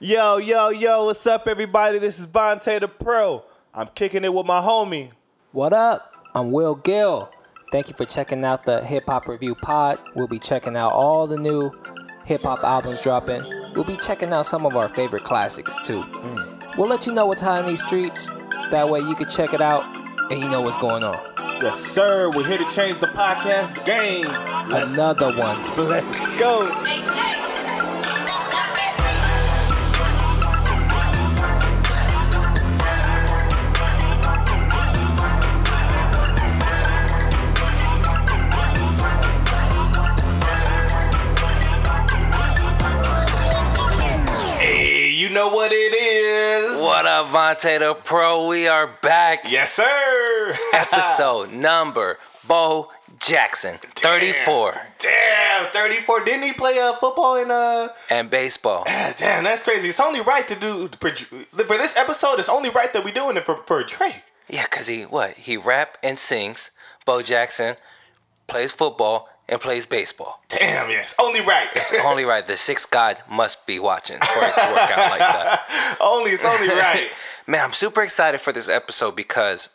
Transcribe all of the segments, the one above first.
Yo, yo, yo, what's up, everybody? This is Vonte the Pro. I'm kicking it with my homie. What up? I'm Will Gil. Thank you for checking out the Hip Hop Review Pod. We'll be checking out all the new hip hop albums dropping. We'll be checking out some of our favorite classics too. Mm. We'll let you know what's hot in these streets. That way you can check it out and you know what's going on. Yes, sir. We're here to change the podcast game. Let's, Another one. let's go. Know what it is. What up, Vonte the Pro? We are back. Yes, sir. Episode number Bo Jackson, 34, Damn, 34. Didn't he play uh, football in uh and baseball. Ah, Damn, that's crazy. It's only right to do for, for this episode. It's only right that we're doing it for for Drake. Yeah, cause he what? He rap and sings. Bo Jackson plays football and plays baseball. Damn, yes, only right. It's only right. The sixth god must be watching for it to work out like that. only it's only right. Man, I'm super excited for this episode because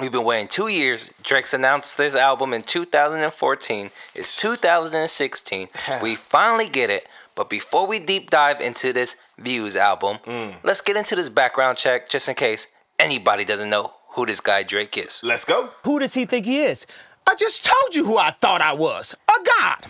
we've been waiting two years. Drake's announced this album in 2014. It's 2016. we finally get it. But before we deep dive into this Views album, mm. let's get into this background check just in case anybody doesn't know who this guy Drake is. Let's go. Who does he think he is? I just told you who I thought I was. A god.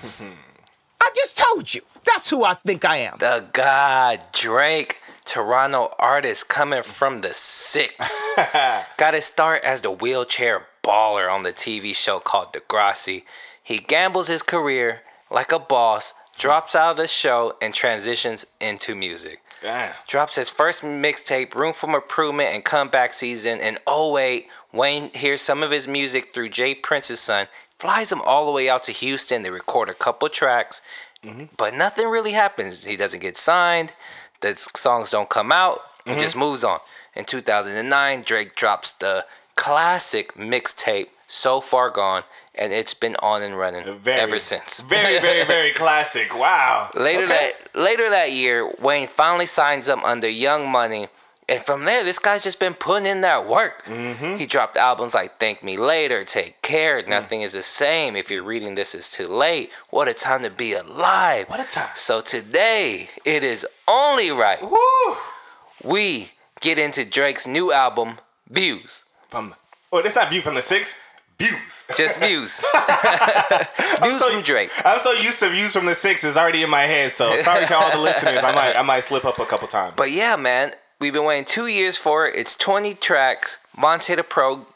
I just told you. That's who I think I am. The God Drake, Toronto artist coming from the six. Got his start as the wheelchair baller on the TV show called Degrassi. He gambles his career like a boss, drops out of the show, and transitions into music. Damn. Drops his first mixtape, Room for Improvement, and comeback season in 08. Wayne hears some of his music through J. Prince's son, flies him all the way out to Houston. They record a couple tracks, mm-hmm. but nothing really happens. He doesn't get signed, the songs don't come out, he mm-hmm. just moves on. In 2009, Drake drops the classic mixtape, So Far Gone, and it's been on and running Very, ever since. Very, very, very classic. Wow. Later Okay. that later that year, Wayne finally signs him under Young Money, and from there, this guy's just been putting in that work. Mm-hmm. He dropped albums like "Thank Me Later," "Take Care," Mm. "Nothing Is the Same." If you're reading this, it's too late. What a time to be alive! What a time. So today, it is only right Woo. we get into Drake's new album, "Views." From oh, that's not view from the six. Views. Just views. views so- from Drake. I'm so used to views from the six is already in my head. So sorry to all the listeners. I might I might slip up a couple times. But yeah, man, we've been waiting two years for it. It's 20 tracks. Vonte the Pro.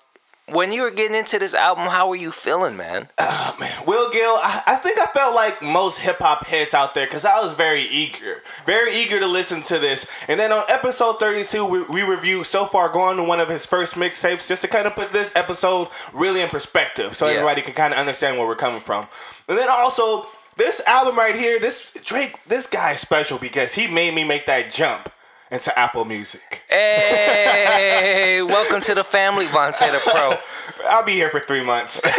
When you were getting into this album, how were you feeling, man? Ah, Will Gil, I, I think I felt like most hip hop heads out there because I was very eager, very eager to listen to this. And then on episode 32, we, we reviewed So Far Gone, one of his first mixtapes, just to kind of put this episode really in perspective so Yeah. everybody can kind of understand where we're coming from. And then also, this album right here, this Drake, this guy is special because he made me make that jump into Apple Music. Hey, welcome to the family, Vonte Pro. I'll be here for three months.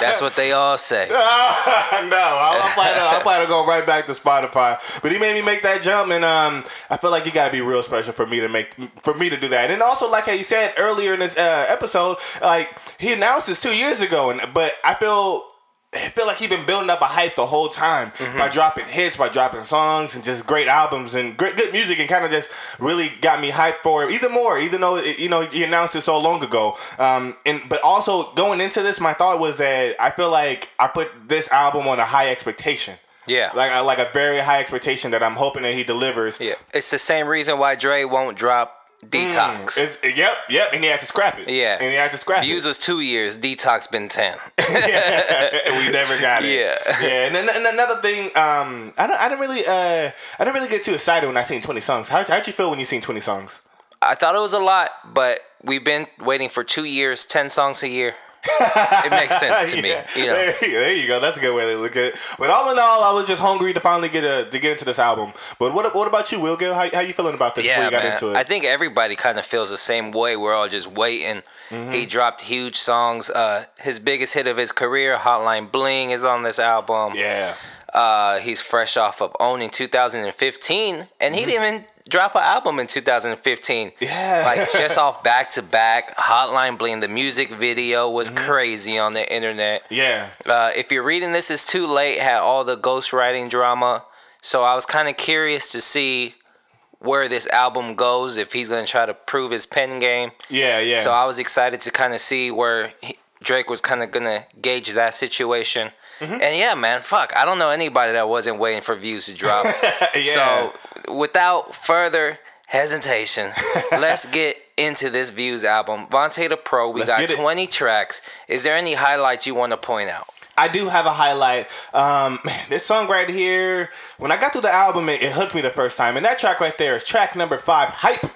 That's what they all say. no, I'll, I'll, plan to, I'll plan to go right back to Spotify. But he made me make that jump, and um, I feel like you got to be real special for me to make for me to do that. And also, like he said earlier in this uh, episode, like he announced this two years ago, and but I feel. I feel like he been building up a hype the whole time by dropping hits, by dropping songs, and just great albums and great good music, and kind of just really got me hyped for it even more. Even though it, you know he announced it so long ago, um, and but also going into this, my thought was that I feel like I put this album on a high expectation. Yeah. like a, like a very high expectation that I'm hoping that he delivers. Yeah. It's the same reason why Dre won't drop Detox. It's, yep, yep, and he had to scrap it. Yeah. and he had to scrap Views it. was two years, Detox been 10. yeah, we never got it. Yeah. yeah. And then and another thing, um, I don't, I didn't really, uh, I didn't really get too excited when I seen twenty songs. How how'd you feel when you seen twenty songs? I thought it was a lot, but we've been waiting for two years, 10 songs a year. It makes sense to me. Yeah. You know. there, there you go. That's a good way to look at it. But all in all, I was just hungry to finally get a, to get into this album. But what what about you, Will Gil? How, how you feeling about this before Yeah, you got man. into it? I think everybody kind of feels the same way. We're all just waiting. Mm-hmm. He dropped huge songs. Uh, his biggest hit of his career, Hotline Bling, is on this album. yeah. Uh, he's fresh off of owning 2015, and he didn't even drop an album in 2015. Yeah. like just off back to back. Hotline Bling, the music video was crazy on the internet. Yeah. Uh, if you're reading this, it's too late. Had all the ghostwriting drama, so I was kind of curious to see where this album goes. If he's gonna try to prove his pen game. Yeah, yeah. So I was excited to kind of see where he, Drake was kind of gonna gauge that situation. Mm-hmm. And yeah, man, fuck, I don't know anybody that wasn't waiting for views to drop. Yeah. So without further hesitation, let's get into this views album. Vonte the Pro, we Let's got get it. 20 tracks. Is there any highlights you want to point out? I do have a highlight. Um, this song right here, when I got through the album, it, it hooked me the first time. And that track right there is track number five, Hype.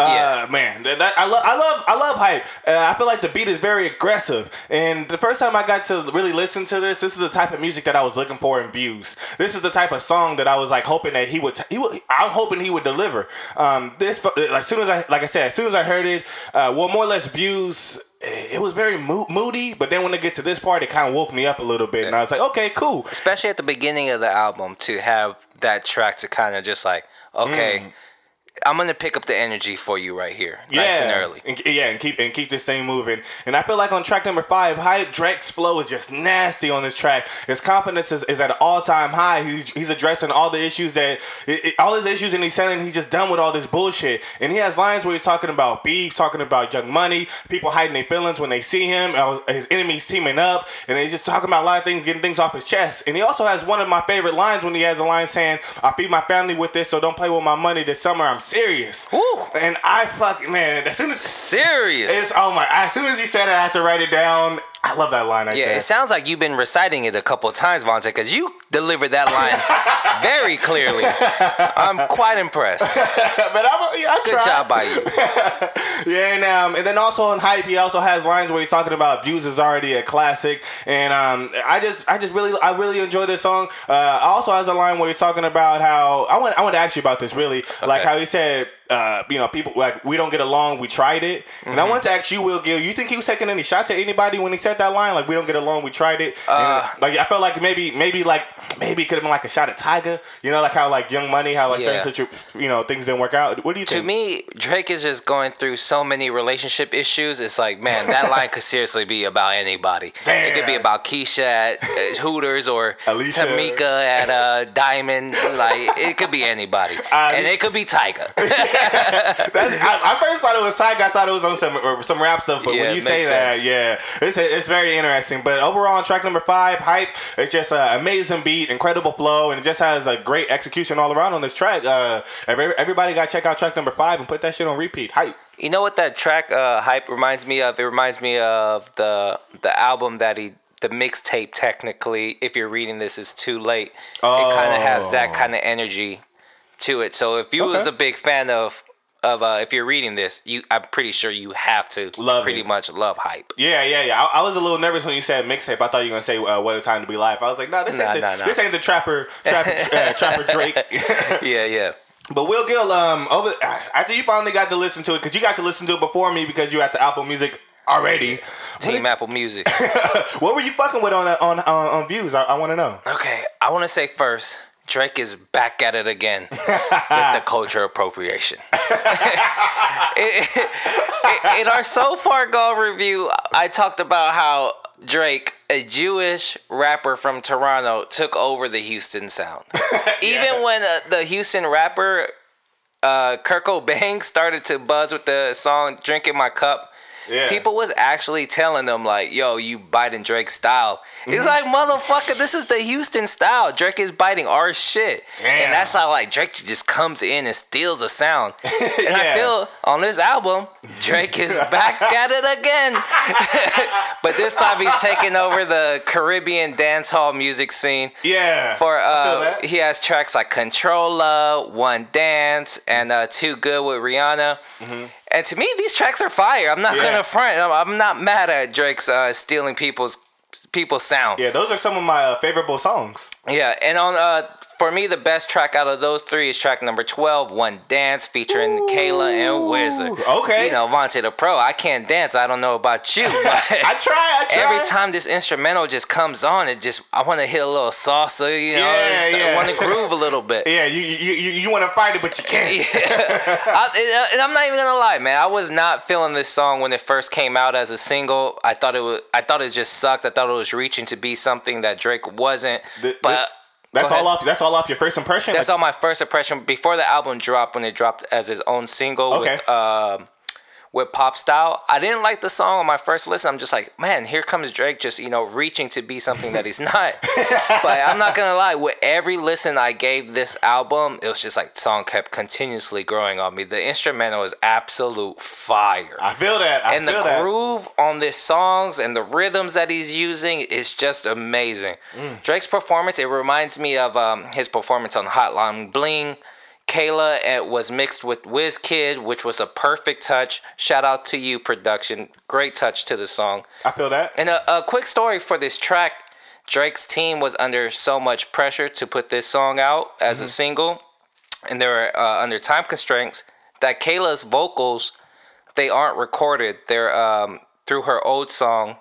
Uh, Yeah. man, that, that- I love, I love, I love hype. Uh, I feel like the beat is very aggressive, and the first time I got to really listen to this, this is the type of music that I was looking for in views. This is the type of song that I was like hoping that he would, he would, I'm hoping he would deliver. Um, this, like, as soon as I, like I said, as soon as I heard it, uh, well, more or less views. It was very mo- moody, but then when it gets to this part, it kind of woke me up a little bit, and I was like, okay, cool. Especially at the beginning of the album to have that track to kind of just like, okay, Mm. I'm gonna pick up the energy for you right here, nice and early. And, yeah, and keep and keep this thing moving. And I feel like on track number five, hype Drake's flow is just nasty on this track. His confidence is, is at an all time high. He's, he's addressing all the issues that it, it- all his issues, and he's saying he's just done with all this bullshit. And he has lines where he's talking about beef, talking about young money, people hiding their feelings when they see him, uh, his enemies teaming up, and he's just talking about a lot of things, getting things off his chest. And he also has one of my favorite lines when he has a line saying, "I feed my family with this, so don't play with my money this summer. I'm serious." Woo. And I fucking man, as soon as Serious. it's oh my, as soon as he said it, I had to write it down. I love that line right yeah, there. it sounds like you've been reciting it a couple of times, Vonte, because you delivered that line very clearly. I'm quite impressed. but I'm, yeah, I Good tried. job by you. Yeah, and um, and then also in hype, he also has lines where he's talking about views is already a classic, and um, I just, I just really, I really enjoy this song. Uh, also has a line where he's talking about how I want, I want to ask you about this really, like how he said, uh, you know, people like we don't get along, we tried it, and I Mm-hmm. want to ask you, Will Gil, you think he was taking any shots at anybody when he said that line, like we don't get along, we tried it, And, Uh, like I felt like maybe, maybe like maybe it could have been like a shot at Tyga, you know, like how like Young Money, how like Yeah. certain situ- you know things didn't work out. What do you To think? To me, Drake is just going through so many relationship issues. It's like, man, that line could seriously be about anybody. It could be about Keisha at uh, Hooters or Alicia. Tamika at uh, Diamond. Like, it could be anybody. And it could be Tyga. That's, I, I first thought it was Tyga. I thought it was on some or some rap stuff, but Yeah, when you say makes that, yeah, it's it's very interesting. But overall, on track number five, hype. It's just an amazing beat, incredible flow, and it just has a great execution all around on this track. Uh, every, everybody got to check out track number five and put that shit on repeat. Hype. You know what that track uh, hype reminds me of? It reminds me of the the album that he the mixtape technically if you're reading this is too late. It kind of has that kind of energy to it. So if you was a big fan of of uh, if you're reading this, you I'm pretty sure you have to Love pretty it. much love hype. Yeah, yeah, yeah. I, I was a little nervous when you said mixtape. I thought you were gonna say uh, "What a Time to Be Live." I was like, no, this Nah, ain't the, nah, nah. this ain't the trapper, trapper, uh, trapper Drake. Yeah, yeah. But Will Gil, um, over after you finally got to listen to it, because you got to listen to it before me because you at the Apple Music already. Team Apple Music. what were you fucking with on on on, on views? I, I want to know. Okay, I want to say first, Drake is back at it again with the culture appropriation. in, in our so far gone review, I talked about how Drake, a Jewish rapper from Toronto, took over the Houston sound. Even when uh, the Houston rapper uh, Kirko Bangz started to buzz with the song "Drank in My Cup." Yeah. People was actually telling them like, "Yo, you biting Drake style." Mm-hmm. It's like, motherfucker, this is the Houston style. Drake is biting our shit, Damn. and that's how like Drake just comes in and steals the sound. And Yeah. I feel on this album, Drake is back at it again. but this time he's taking over the Caribbean dance hall music scene. Yeah. For uh, he has tracks like Controlla, One Dance, and uh, Too Good with Rihanna. And to me, these tracks are fire. I'm not. Yeah. gonna front. I'm, I'm not mad at Drake's uh, stealing people's people's sound. yeah, those are some of my uh, favorable songs. Yeah, and on uh, for me, the best track out of those three is track number 12, One Dance, featuring Kyla and Wizkid. okay. You know, Vonte the Pro, I can't dance. I don't know about you, I try. I try. every time this instrumental just comes on, it just, I want to hit a little salsa, you know, Yeah, yeah. I want to groove a little bit. Yeah, you you you, you want to fight it, but you can't. I, and I'm not even gonna lie, man. I was not feeling this song when it first came out as a single. I thought it was. I thought it just sucked. I thought it was reaching to be something that Drake wasn't. Th- but That's all off. That's all off your first impression. that's Like, all my first impression before the album dropped. When it dropped as his own single Okay. with um with pop style, I didn't like the song on my first listen. I'm just like, man, here comes Drake, just you know, reaching to be something that he's not. but I'm not gonna lie, with every listen I gave this album, it was just like the song kept continuously growing on me. The instrumental is absolute fire. I feel that. I and the feel that. groove on this songs and the rhythms that he's using is just amazing. Mm. Drake's performance, it reminds me of um, his performance on Hotline Bling. Kyla it was mixed with WizKid, which was a perfect touch. Shout out to you, production. Great touch to the song. I feel that. And a, a quick story for this track Drake's team was under so much pressure to put this song out as a single, and they were uh, under time constraints that Kyla's vocals they aren't recorded. They're um, through her old song,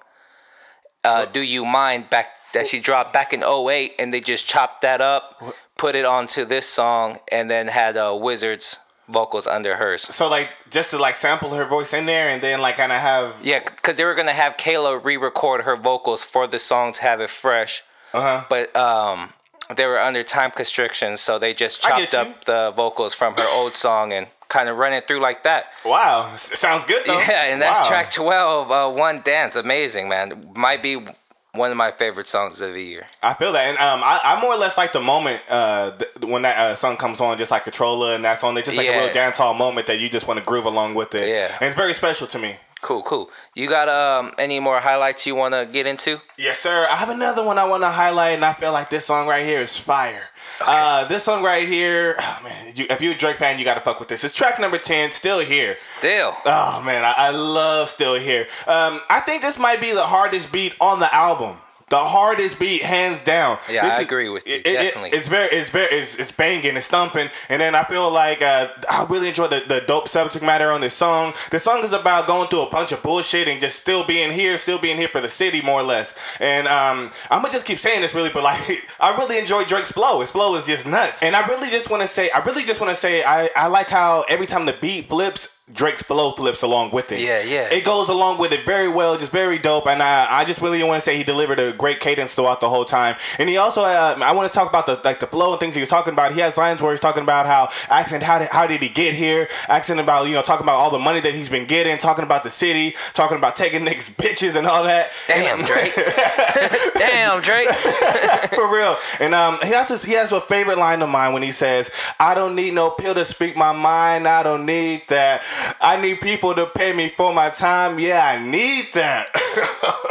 uh, "Do You Mind?" back that she dropped back in 08, and they just chopped that up, put it onto this song, and then had uh, Wizkid's vocals under hers. So like just to like sample her voice in there and then like kind of have Yeah, because they were gonna have Kyla re-record her vocals for the song to have it fresh, uh-huh. but um, they were under time constrictions, so they just chopped up the vocals from her old song and kind of run it through like that. Wow, sounds good though. Yeah, and that's Wow. track twelve, uh, "One Dance." Amazing, man. Might be one of my favorite songs of the year. I feel that, and um, I, I more or less like the moment uh th- when that uh, song comes on, just like Controlla and that song. It's just like a Yeah. real dance hall moment that you just want to groove along with it. Yeah. and it's very special to me. Cool, cool. You got um any more highlights you want to get into? Yes, sir. I have another one I want to highlight, and I feel like this song right here is fire. Uh, this song right here, oh, man. You, if you're a Drake fan, you gotta fuck with this. It's track number ten, still here. Still, Oh man, I, I love Still Here. Um, I think this might be the hardest beat on the album. The hardest beat, hands down. Yeah, This I is- agree with you, it- it- definitely. it's very, it's very, it's, it's banging, it's thumping, and then I feel like uh, I really enjoy the, the dope subject matter on this song. The song is about going through a bunch of bullshit and just still being here, still being here for the city, more or less. And um, I'm gonna just keep saying this, really, but like, I really enjoy Drake's flow. His flow is just nuts, and I really just want to say, I really just want to say, I, I like how every time the beat flips. Drake's flow flips along with it. Yeah, yeah. It goes along with it very well, just very dope. And I, I just really want to say he delivered a great cadence throughout the whole time. And he also, uh, I want to talk about the like the flow and things he was talking about. He has lines where he's talking about how accent, how did how did he get here? Accent about you know talking about all the money that he's been getting, talking about the city, talking about taking niggas bitches and all that. damn um, Drake, damn Drake. for real. And um, he has this. He has a favorite line of mine when he says, "I don't need no pill to speak my mind. I don't need that. I need people to pay me for my time. Yeah, I need that."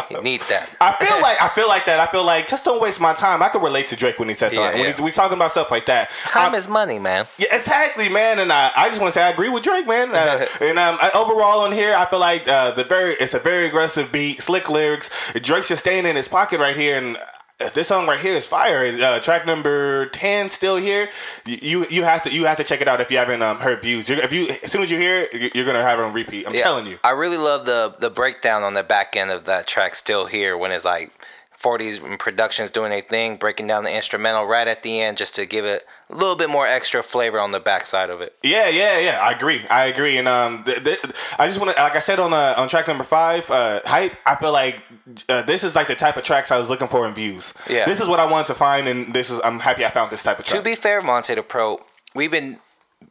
He needs that. I feel like I feel like that. I feel like just don't waste my time. I could relate to Drake when he said Yeah, that. When yeah. he's, we talking about stuff like that. Time I- is money, man. yeah, exactly, man. And I, I just want to say I agree with Drake, man. Uh, and um, I, overall on here, I feel like uh, the very it's a very aggressive beat, slick lyrics. Drake's just staying in his pocket right here, and this song right here is fire. Uh, track number ten, still here. You you- have to you have to check it out if you haven't um, heard views. You're, if you as soon as you hear it, you're- you're gonna have it on repeat. I'm Yeah, telling you. I really love the the breakdown on the back end of that track still here when it's like 40s productions doing their thing, breaking down the instrumental right at the end just to give it a little bit more extra flavor on the backside of it. Yeah, yeah, yeah. I agree. I agree. And um, th- th- I just want to, like I said on uh, on track number five, uh, hype. I feel like uh, this is like the type of tracks I was looking for in views. Yeah. This is what I wanted to find, and this is. I'm happy I found this type of To be fair, Vonte the Pro, we've been,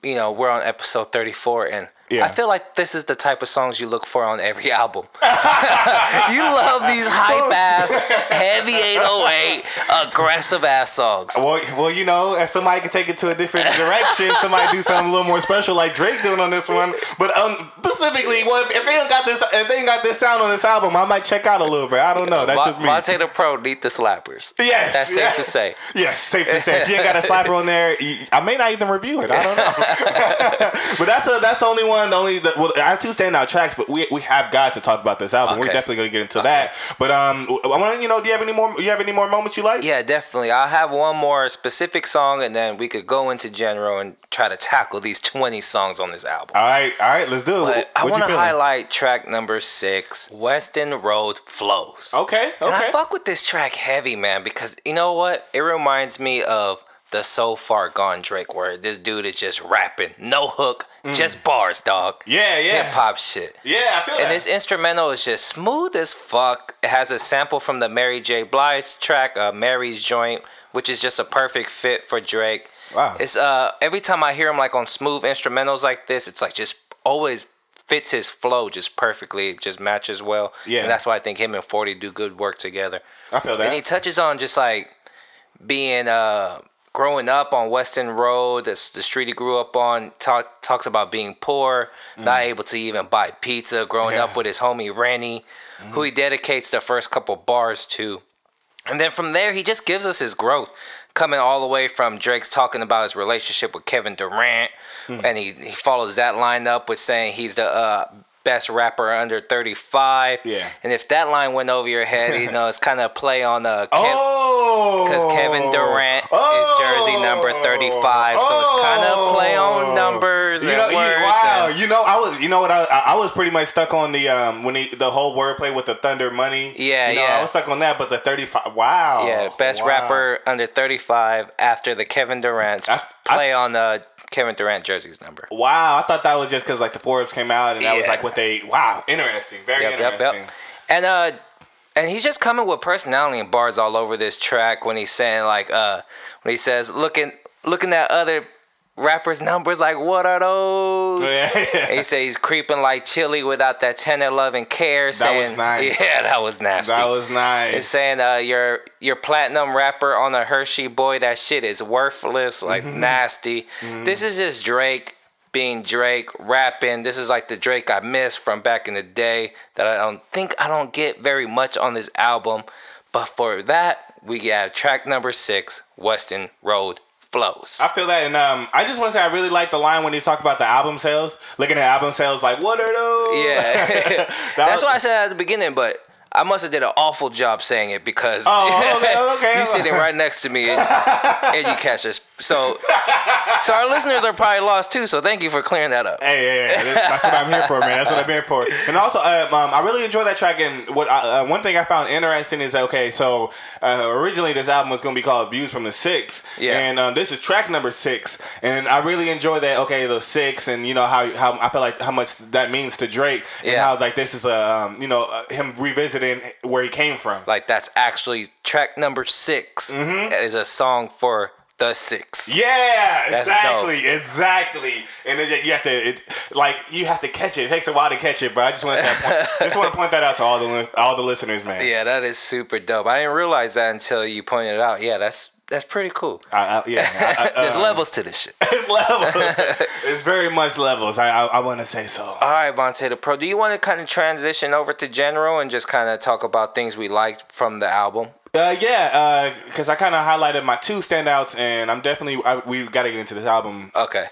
you know, we're on episode 34 and Yeah. I feel like this is the type of songs you look for on every album. you love these hype ass, heavy 808, aggressive ass songs. well, well, you know, if somebody can take it to a different direction, somebody do something a little more special like Drake doing on this one. But um, specifically, well, if, if they don't got this, if they ain't got this sound on this album, I might check out a little bit. I don't know. That's Mo- just me. Vonte the Pro need the slappers. Yes, That's safe to say. Yes, safe to say. If you ain't got a slapper on there, I may not even review it. I don't know. but that's a, that's the only one one, the only the, well, I have two standout tracks, but we we have got to talk about this album. We're definitely gonna get into that. But um, I want to you know, do you have any more? You have any more moments you like? Yeah, definitely. I'll have one more specific song, and then we could go into general and try to tackle these 20 songs on this album. All right, all right, let's do it. I want to highlight track number six, Weston Road Flows. Okay, okay. And I fuck with this track heavy, man, because you know what? It reminds me of the So Far Gone Drake, where this dude is just rapping, no hook, just bars, dog. Mm. Yeah, yeah. Hip hop shit. Yeah, I feel And that. this instrumental is just smooth as fuck. It has a sample from the Mary J. Blige track, uh, Mary's Joint, which is just a perfect fit for Drake. Wow. It's uh every time I hear him like on smooth instrumentals like this, it's like just always fits his flow just perfectly. Just matches well. Yeah. And that's why I think him and 40 do good work together. I feel that. And he touches on just like being uh growing up on Weston Road, that's the street he grew up on, talk, talks about being poor, not able to even buy pizza, growing Mm. Yeah. up with his homie Rennie, who he dedicates the first couple bars to. And then from there, he just gives us his growth, coming all the way from Drake's talking about his relationship with Kevin Durant, Hmm. and he, he follows that line up with saying he's the uh, best rapper under 35. Yeah. And if that line went over your head, you know, it's kind of play on a. Kev- oh, because Kevin Durant is jersey number 35, so it's kind of play on numbers You and know, you, wow. and- You know, I was, you know what, I, I was pretty much stuck on the um when he, the whole wordplay with the Thunder Money. Yeah, you know, yeah. I was stuck on that, but the thirty five. Wow. yeah, best Wow. rapper under 35 after the Kevin Durant's I- I- play on uh, Kevin Durant jersey's number. Wow, I thought that was just because like the Forbes came out and that was like what they. Wow, interesting, very Yep, yep, interesting. yep. And uh, and he's just coming with personality and bars all over this track when he's saying like uh, when he says looking looking at other rappers' numbers like what are those? Yeah, yeah. He says he's creeping like chili without that 10 or 11 care. That was nice. Yeah, that was nasty. That was nice. It's saying uh, your your platinum rapper on a Hershey boy, that shit is worthless, like Mm-hmm. nasty. This is just Drake being Drake rapping. This is like the Drake I missed from back in the day that I don't think I don't get very much on this album. But for that, we have track number six, Weston Road Flows. I feel that, and um, I just want to say I really like the line when he talked about the album sales. Looking at album sales, like what are those? Yeah, That that's was- what I said at the beginning, but. I must have did an awful job saying it because Oh, okay, okay. you sitting right next to me and, and you catch us. So, so our listeners are probably lost too. So thank you for clearing that up. Hey, yeah, yeah. That's what I'm here for, man. That's what I'm here for. And also, uh, um, I really enjoy that track. And what I, uh, one thing I found interesting is that okay, so uh, originally this album was going to be called "Views from the Six, Yeah. and um, this is track number six. And I really enjoy that. Okay, the six, and you know how how I feel like how much that means to Drake, and Yeah. how like this is a um, you know uh, him revisiting where he came from. Like that's actually track number 6 Mm-hmm. Is a song for the six. Yeah, That's exactly, exactly. And it, you have to, it, like, you have to catch it. It takes a while to catch it, but I just want to say, just want to point that out to all the all the listeners, man. Yeah, that is super dope. I didn't realize that until you pointed it out. Yeah, that's that's pretty cool. I, I, yeah, I, There's uh, levels to this shit. It's levels. it's very much levels. I I, I want to say so. All right, Vonte the Pro. Do you want to kind of transition over to general and just kind of talk about things we liked from the album? Uh, yeah, because I kind of highlighted my two standouts, and I'm definitely I, we got to get into this album. Okay.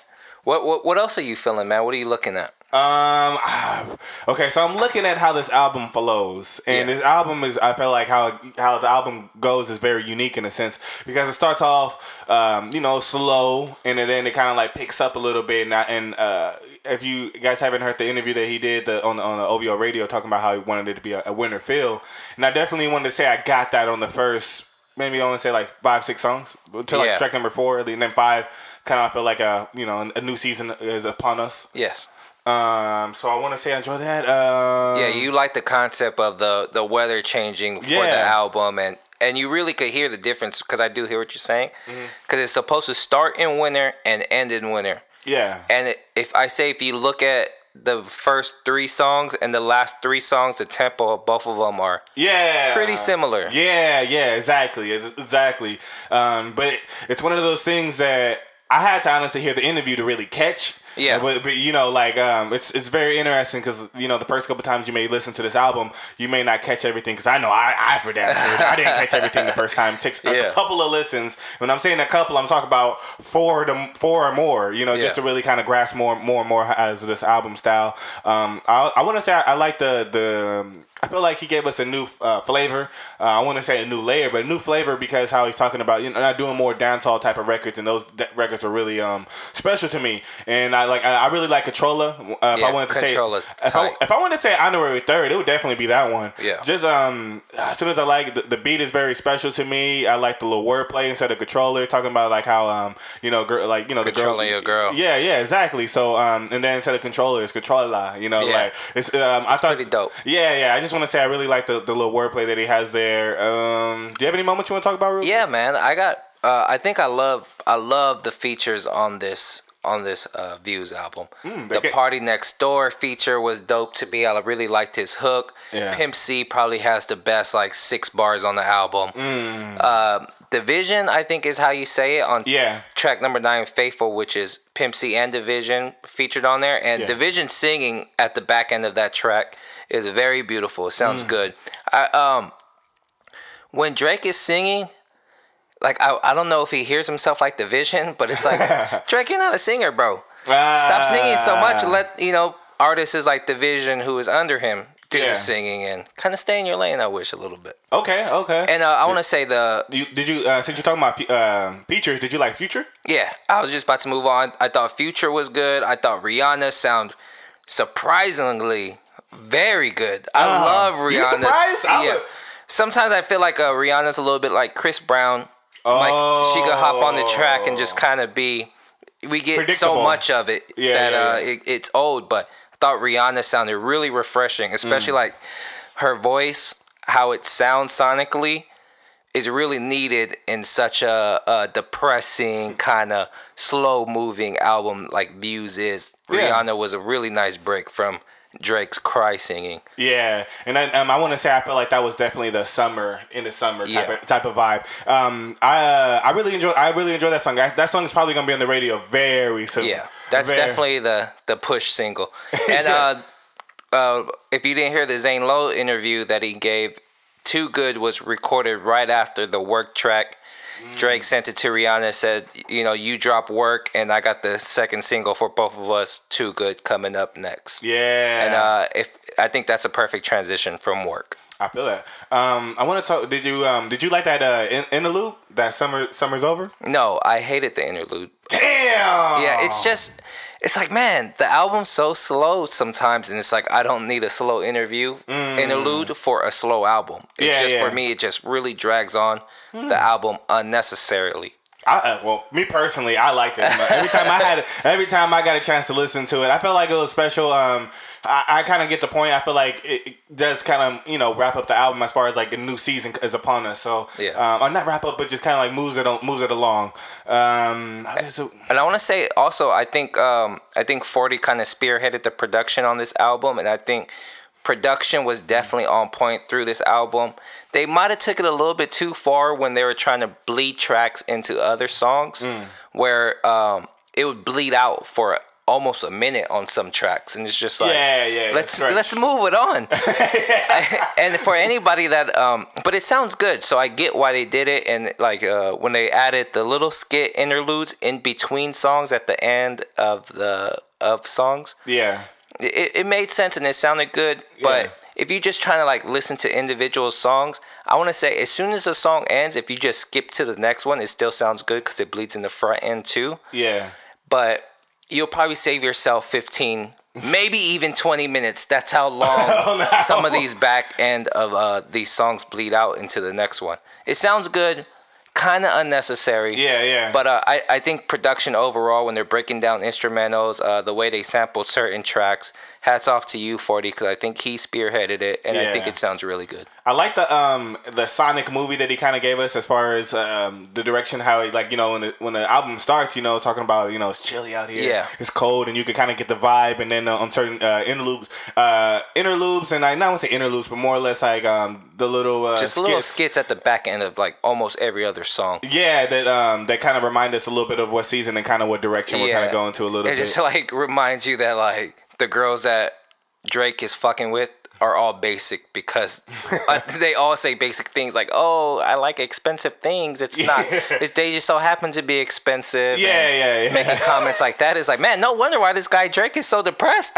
What, what what else are you feeling, man? What are you looking at? Um. Okay, so I'm looking at how this album flows, and Yeah. this album is. I feel like how how the album goes is very unique in a sense because it starts off, um, you know, slow, and then it kind of like picks up a little bit. And, I, and uh, if you guys haven't heard the interview that he did the, on the, on the OVO radio talking about how he wanted it to be a, a winter feel, and I definitely wanted to say I got that on the first. Maybe I want to say like five, six songs to like Yeah. track number four, and then five. Kind of feel like a you know a new season is upon us. Yes. Um, so I want to say I enjoy that. Um, Yeah, you like the concept of the the weather changing for the album, and and you really could hear the difference because I do hear what you're saying. Because Mm-hmm. it's supposed to start in winter and end in winter. yeah, And it, if I say if you look at the first three songs and the last three songs, the tempo of both of them are yeah, pretty similar. Yeah, yeah, exactly, exactly. Um, but it, it's one of those things that I had to honestly hear the interview to really catch Yeah. but, but you know, like um, it's it's very interesting because you know the first couple times you may listen to this album, you may not catch everything because I know I I for damn sure I didn't catch everything the first time. It takes a Yeah. couple of listens. When I'm saying a couple, I'm talking about four to four or more. You know, just to really kind of grasp more more and more as this album style. Um, I I want to say I, I like the the. I feel like he gave us a new uh, flavor. Uh, I want to say a new layer, but a new flavor because how he's talking about you know not doing more dancehall type of records, and those records are really um special to me. And I like I, I really like Controlla. Uh, if Yeah, I wanted to Controller's say if I, if I wanted to say honorary third, it would definitely be that one. Yeah. Just um as soon as I like the, the beat is very special to me. I like the little wordplay instead of controller talking about like how um you know girl like you know the girl your girl. Yeah, yeah, exactly. So um and then instead of controller, it's controller. You know, Yeah. like it's um I thought pretty dope. yeah, yeah. I just want to say I really like the, the little wordplay that he has there. Um, do you have any moments you want to talk about? Real Yeah, man. I got. Uh, I think I love. I love the features on this on this uh, Views album. they the PartyNextDoor feature was dope to me. I really liked his hook. Yeah. Pimp C probably has the best like six bars on the album. Mm. Uh, dvsn, I think, is how you say it on Yeah. track number nine, Faithful, which is Pimp C and dvsn featured on there. And Yeah. dvsn singing at the back end of that track is very beautiful. It sounds Mm. good. I, um, when Drake is singing, like I, I don't know if he hears himself like dvsn, but it's like Drake, you're not a singer, bro. Stop singing so much. Ah. Let you know artists is like dvsn who is under him do Yeah. the singing and kind of stay in your lane. I wish a little bit. Okay, okay. And uh, I want to say the you, did you uh, since you're talking about fe- um features? Did you like Future? Yeah, I was just about to move on. I thought Future was good. I thought Rihanna sound surprisingly very good. I Oh, love Rihanna. I Yeah. would- Sometimes I feel like uh, Rihanna's a little bit like Chris Brown. Oh. Like she could hop on the track and just kind of be. We get so much of it Yeah, that yeah, uh. It, it's old, but I thought Rihanna sounded really refreshing, especially Mm. like her voice, how it sounds sonically is really needed in such a, a depressing kind of slow moving album like Views is. Yeah. Rihanna was a really nice break from Drake's cry singing. Yeah, and I, um, I want to say I feel like that was definitely the summer in the summer type Yeah. of type of vibe. Um, I uh, I really enjoy I really enjoy that song. I, that song is probably gonna be on the radio very soon. Yeah, that's Very- definitely the the push single. And uh, uh, if you didn't hear the Zane Lowe interview that he gave, "Too Good" was recorded right after the work track. Drake sent it to Rihanna. Said, "You know, you drop work, and I got the second single for both of us. Too good coming up next." Yeah, And uh, if I think that's a perfect transition from work. I feel that. Um, I want to talk. Did you um, did you like that uh, in, interlude? That summer summer's over. No, I hated the interlude. Damn. Yeah, it's just, it's like, man, the album's so slow sometimes, and it's like I don't need a slow interview interlude for a slow album. It's Mm. Yeah, just yeah. for me, it just really drags on the album unnecessarily. I, uh, well, me personally, I liked it. Every time I had, every time I got a chance to listen to it, I felt like it was special. Um, I, I kind of get the point. I feel like it, it does kind of, you know, wrap up the album as far as like the new season is upon us. So, Yeah. um, or not wrap up, but just kind of like moves it, moves it along. Um, okay, so And I want to say also, I think um, I think Forty kind of spearheaded the production on this album, and I think production was definitely on point through this album. They might have took it a little bit too far when they were trying to bleed tracks into other songs, where um, it would bleed out for almost a minute on some tracks, and it's just like, Yeah, yeah, let's let's move it on. and for anybody that, um, but it sounds good, so I get why they did it. And like uh, when they added the little skit interludes in between songs at the end of the of songs, yeah, it, it made sense and it sounded good. But Yeah. if you're just trying to like listen to individual songs, I want to say as soon as the song ends, if you just skip to the next one, it still sounds good because it bleeds in the front end too. yeah. But you'll probably save yourself 15 maybe even 20 minutes that's how long Oh, some of these back end of uh, these songs bleed out into the next one it sounds good kind of unnecessary Yeah, yeah. but uh, I, I think production overall when they're breaking down instrumentals uh, the way they sample certain tracks hats off to you 40 because i think he spearheaded it and i think it sounds really good I like the um the Sonic movie that he kind of gave us as far as um the direction how he like you know when the, when the album starts you know talking about you know it's chilly out here Yeah. it's cold and you can kind of get the vibe and then uh, on certain uh, interludes uh interludes and I not want to say interludes but more or less like um the little uh, just little skits. skits at the back end of like almost every other song. Yeah, that um that kind of remind us a little bit of what season and kind of what direction we're kind of going to a little bit. it bit. just like reminds you that like the girls that Drake is fucking with are all basic because uh, they all say basic things like, "Oh, I like expensive things." It's not. It's, they just so happen to be expensive. Yeah, yeah, yeah. Making comments like that is like, man, no wonder why this guy Drake is so depressed.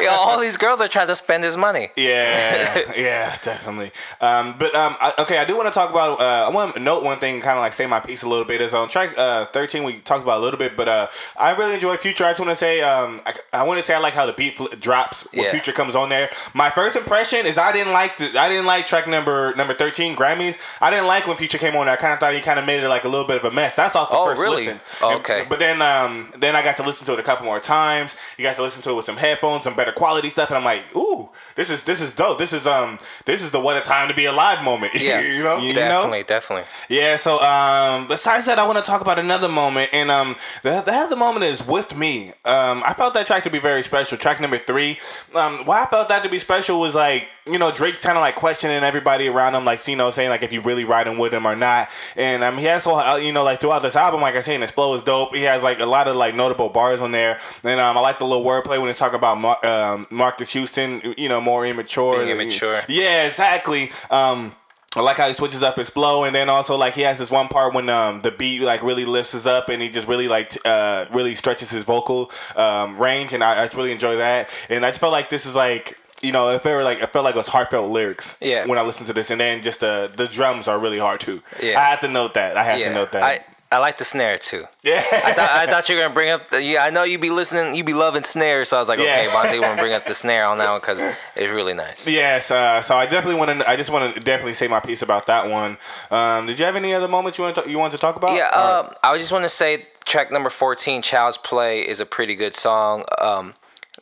You know, all these girls are trying to spend his money. Yeah, yeah, definitely. Um, but um, I, okay, I do want to talk about. Uh, I want to note one thing, kind of like say my piece a little bit. Is on track uh, thirteen, we talked about a little bit, but uh, I really enjoy Future. I just want to say, um, I, I want to say I like how the beat fl- drops when Yeah. Future comes on there. My first impression is I didn't like the, I didn't like track number number thirteen Grammys. I didn't like when Future came on. there. I kind of thought he kind of made it like a little bit of a mess. That's off the Oh, first really? listen. Oh, And- okay. but then um, then I got to listen to it a couple more times. You got to listen to it with some headphones, some better quality stuff, and I'm like, ooh, this is this is dope. This is um this is the what a time to be alive moment. Yeah, you know, you definitely, know. definitely. Yeah. So um, besides that, I want to talk about another moment, and um, the the other moment is with me. Um, I felt that track to be very special. Track number three. Um, why I felt that to be special was like you know Drake's kind of like questioning everybody around him, like you know saying like if you really riding with him or not, and um, he has so uh, you know like throughout this album, like I said, his flow is dope. He has like a lot of like notable bars on there, and um, I like the little wordplay when he's talking about Mar- um, Marques Houston, you know, more immature, Being immature. Yeah, exactly. Um, I like how he switches up his flow, and then also like he has this one part when um the beat like really lifts us up, and he just really like t- uh really stretches his vocal um range, and I, I just really enjoy that. And I just felt like this is like you know it felt like it felt like it was heartfelt lyrics. Yeah. When I listened to this, and then just the the drums are really hard too. Yeah. I had to note that. I had Yeah, to note that. I I like the snare too. yeah. I thought, I thought you were gonna bring up. The, yeah, I know you'd be listening. You'd be loving snares, so I was like, okay, Yeah. Vonte, want to bring up the snare on that one because it's really nice. Yes, uh, so I definitely want to. I just want to definitely say my piece about that one. Um, did you have any other moments you want to, you want to talk about? Yeah, um, I just want to say track number 14, Child's Play, is a pretty good song. Um,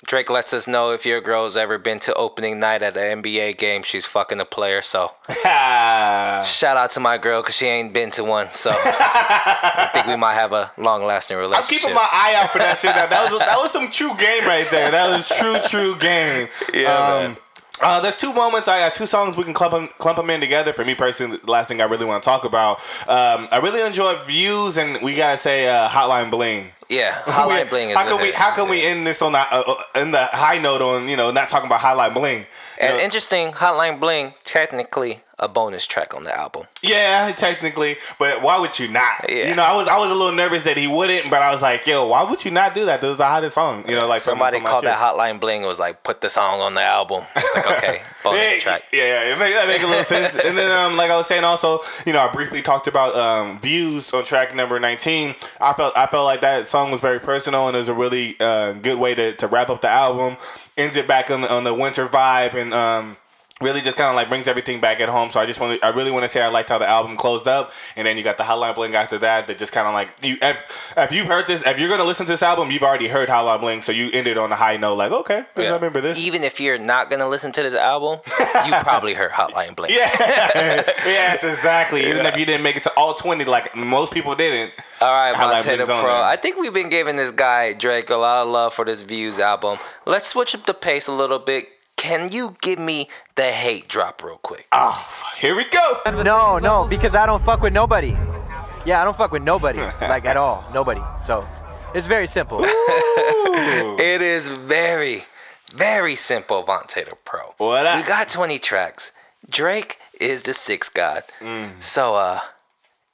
Drake lets us know if your girl's ever been to opening night at an NBA game, she's fucking a player. So shout out to my girl because she ain't been to one. So I think we might have a long lasting relationship. I'm keeping my eye out for that shit. That, that was that was some true game right there. That was true true game. Yeah, Um. Uh, there's two moments. I got two songs we can clump them, clump them in together. For me personally, the last thing I really want to talk about. Um, I really enjoy views, and we gotta say uh, Hotline Bling. Yeah, Hotline Bling is how can we how can we end this on that uh, in the high note on you know not talking about Hotline Bling? And know? interesting, Hotline Bling, technically a bonus track on the album. Yeah, technically, but why would you not? Yeah. You know, I was I was a little nervous that he wouldn't, but I was like, yo, why would you not do that? That was the hottest song. You know, like Somebody from my called that Hotline Bling. It was like, put the song on the album. It's like, okay, bonus Yeah, track. yeah, yeah, it make, that make a little sense. And then, um, like I was saying, also, you know, I briefly talked about um, views on track number nineteen. I felt I felt like that song was very personal, and it was a really uh, good way to, to wrap up the album. Ends it back on, on the winter vibe, and um, really just kind of like brings everything back at home. So I just want to, I really want to say I liked how the album closed up, and then you got the Hotline Bling after that. That just kind of like you, if, if you've heard this, if you're gonna listen to this album, you've already heard Hotline Bling, so you ended on a high note, like okay, I remember this. Even if you're not gonna listen to this album, you probably heard Hotline Bling. Yeah. yes, exactly. Even if you didn't make it to all 20, like most people didn't. All right, Montana Pro. I think we've been giving this guy Drake a lot of love for this Views album. Let's switch up the pace a little bit. Can you give me the hate drop real quick? Oh, here we go. No, no, because I don't fuck with nobody. Yeah, I don't fuck with nobody, like at all, nobody. So it's very simple. It is very, very simple, Vonte the Pro. What up? We got 20 tracks. Drake is the sixth god. Mm. So, uh,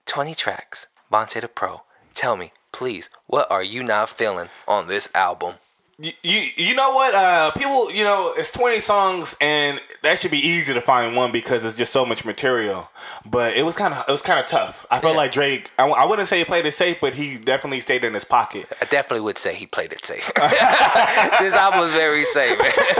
20 tracks. Vonte the Pro. Tell me, please, what are you not feeling on this album? You, you, you know what? Uh, people, you know, it's 20 songs, and that should be easy to find one because it's just so much material. But it was kind of, it was kind of tough. I felt Yeah. like Drake. I, I wouldn't say he played it safe, but he definitely stayed in his pocket. I definitely would say he played it safe. this album was very safe.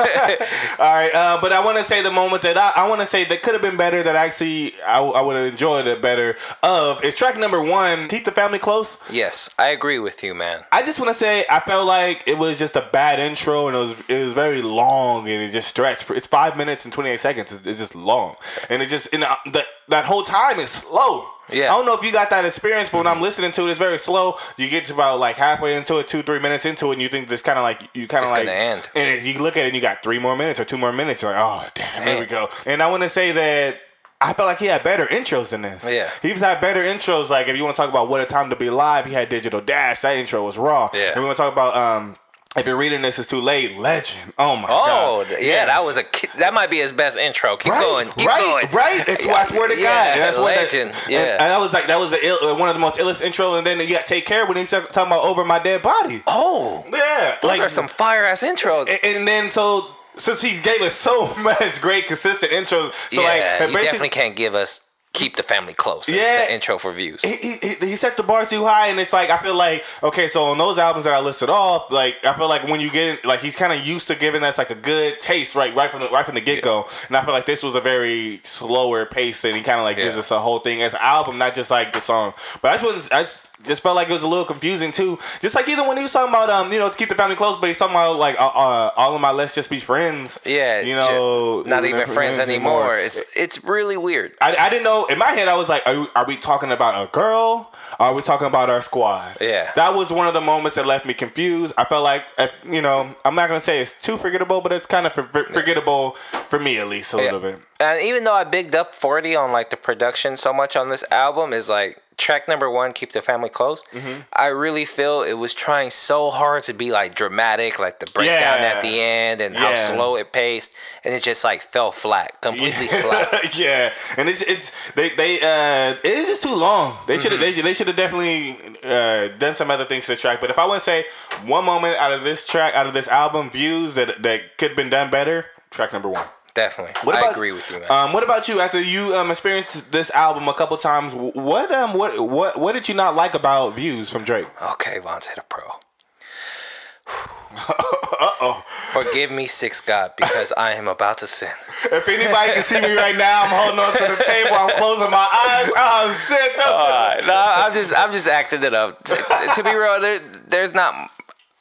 All right, uh, but I want to say the moment that I, I want to say that could have been better. That actually I, I would have enjoyed it better. Of is track number one. Keep the family close. yes, I agree with you, man. I just want to say I felt like it was just a bad intro and it was it was very long and it just stretched. It's five minutes and twenty eight seconds. It's, it's just long and it just and uh, that that whole time is slow. Yeah. I don't know if you got that experience, but when I'm listening to it, it's very slow. You get to about like halfway into it, two three minutes into it, and you think this kind of like you kind of like end. and you look at it, and you got three more minutes or two more minutes. You're like, oh damn, here we go. And I want to say that I felt like he had better intros than this. Yeah. He's had better intros. Like if you want to talk about what a time to be live, he had Digital Dash. That intro was raw. Yeah. And we want to talk about um. If you're reading this, it's too late. Legend. Oh my Oh, god. Oh yeah, that was a ki- that might be his best intro. Keep right, going, keep right, going. right. That's why I swear to Yeah, God, that's what that- legend. and- Yeah. and, that was like that was the Ill, one of the most illest intro. And then you got Take Care when he's talking about over my dead body. Oh, Yeah, those are some fire ass intros. and, and then so since he gave us so much great consistent intros, so like yeah, it you basically definitely can't give us keep the family close. Yeah. the intro for views. he, he, he set the bar too high, and it's like I feel like okay, so on those albums that I listed off, like I feel like when you get in, like he's kind of used to giving us like a good taste, right, right from the right from the get go, and I feel like this was a very slower pace, and he kind of like gives us a whole thing as an album, not just like the song. But I just I just, just felt like it was a little confusing too, just like even when he was talking about um, you know, to keep the family close, but he's talking about like uh, uh, all of my let's just be friends, yeah, you know, not even not friends anymore. It's it's really weird. I, I didn't know. In my head, I was like, are we, are we talking about a girl? Or are we talking about our squad? Yeah. That was one of the moments that left me confused. I felt like, if, you know, I'm not going to say it's too forgettable, but it's kind of for, forgettable for me at least a little bit. And even though I bigged up 40 on like the production so much on this album is like track number one, Keep the Family Close. Mm-hmm. I really feel it was trying so hard to be like dramatic, like the breakdown Yeah. at the end and how slow it paced. And it just like fell flat, completely flat. yeah, and it's it's they they uh it is just too long. They should Mm-hmm. have they they should have definitely uh done some other things to the track. But if I want to say one moment out of this track, out of this album, views that that could have been done better, track number one. Definitely. What I agree with you, man. Um, what about you? After you um, experienced this album a couple times, what um what what what did you not like about Views from Drake? okay, Vonte the Pro. uh oh. Forgive me, Six God, because I am about to sin. If anybody can see me right now, I'm holding on to the table. I'm closing my eyes. Oh shit! Alright, no, I'm just I'm just acting it up. T- to be real, there, there's not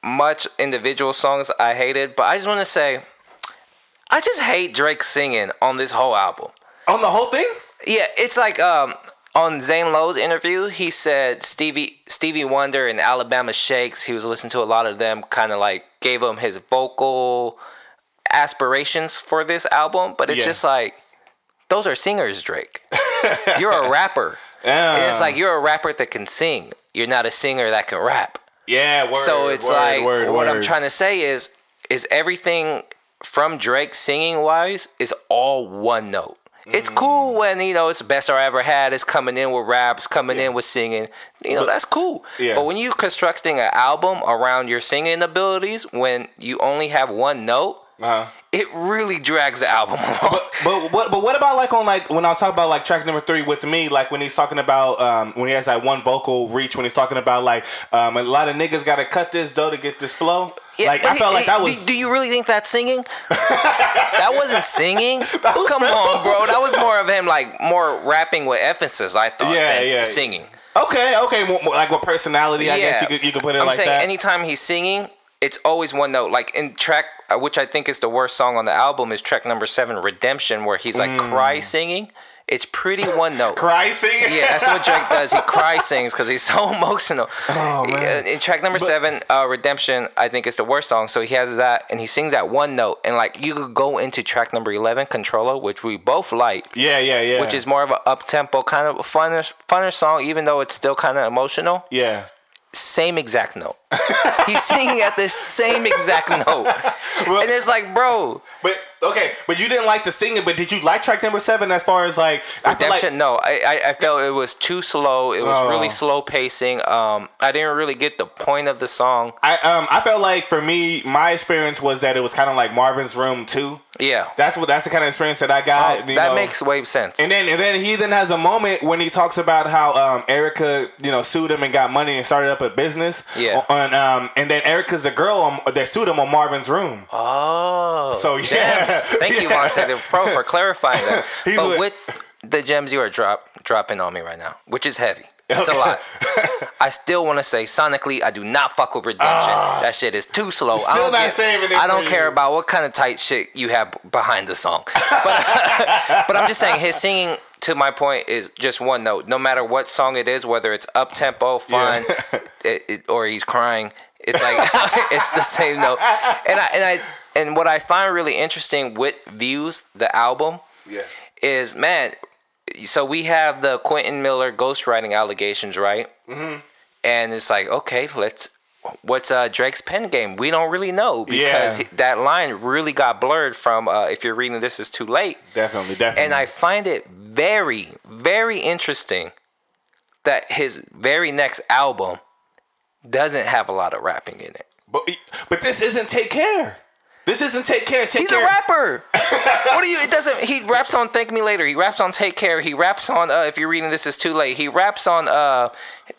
much individual songs I hated, but I just want to say, I just hate Drake singing on this whole album. On the whole thing? Yeah, it's like um on Zane Lowe's interview, he said Stevie Stevie Wonder and Alabama Shakes. He was listening to a lot of them, kind of like gave him his vocal aspirations for this album. But it's Yeah. just like those are singers, Drake. You're a rapper. And it's like you're a rapper that can sing. You're not a singer that can rap. Yeah. Word, so it's word, like word, what I'm trying to say is is everything from Drake singing wise is all one note. It's cool Mm. when you know it's the best I ever had. It's coming in with raps, coming in with singing. You know that's cool. Yeah. But when you're constructing an album around your singing abilities, when you only have one note, Uh-huh. It really drags the album along. But what but what about like on like when I was talking about like track number three with me like when he's talking about um when he has that one vocal reach when he's talking about like um a lot of niggas gotta cut this dough to get this flow like I felt like that was Do, do you really think that's singing? that wasn't singing. was Come special. on, bro. That was more of him like more rapping with emphasis. I thought. Yeah, yeah. Singing. okay okay more, more like with personality I guess you could you could put it I'm like saying that anytime he's singing, it's always one note. Like in track, which I think is the worst song on the album, is track number seven, "Redemption," where he's like Mm. cry singing. It's pretty one note. cry singing Yeah, that's what Drake does. He cry sings because he's so emotional. Oh, man. In track number seven, uh, "Redemption," I think is the worst song. So he has that, and he sings that one note. And like you could go into track number eleven, "Controlla," which we both like, yeah yeah yeah which is more of an up tempo kind of funner, funner song, even though it's still kind of emotional yeah same exact note. He's singing at the same exact note. and it's like, bro, but okay but you didn't like the singing but did you like track number seven as far as like I feel like Redemption, no. I, I, I felt it was too slow. It was Oh. really slow pacing. Um, I didn't really get the point of the song. I um I felt like for me my experience was that it was kind of like Marvin's Room too Yeah. that's what that's the kind of experience that I got Oh, that know. makes way sense. And then and then he then has a moment when he talks about how um, Erica, you know, sued him and got money and started up a business. Yeah. On um, and then Erica's the girl on, that sued him on Marvin's room. oh. So, yeah. gems. Thank you, Yeah. Vonte the Pro, for clarifying that. But with- with the gems you are drop dropping on me right now, which is heavy. It's a lot. I still want to say sonically, I do not fuck with Redemption. that shit is too slow. I don't not get- saving it I don't you. care about what kind of tight shit you have behind the song. But, but I'm just saying, his singing, to my point, is just one note. No matter what song it is, whether it's up tempo, fun, it, it, or he's crying, it's like it's the same note. And I and I and what I find really interesting with Views, the album, Yeah. is man, so we have the Quentin Miller ghostwriting allegations, right? Mm-hmm. And it's like, okay, let's. What's uh, Drake's pen game? We don't really know because Yeah. that line really got blurred from. Uh, if you're reading this, is too late. Definitely, definitely. And I find it very, very interesting that his very next album doesn't have a lot of rapping in it. but but this isn't take care. This isn't take care. Take He's care. a rapper. what do you? It doesn't. He raps on "Thank Me Later." He raps on "Take Care." He raps on uh, "If You're Reading This Is Too Late." He raps on uh,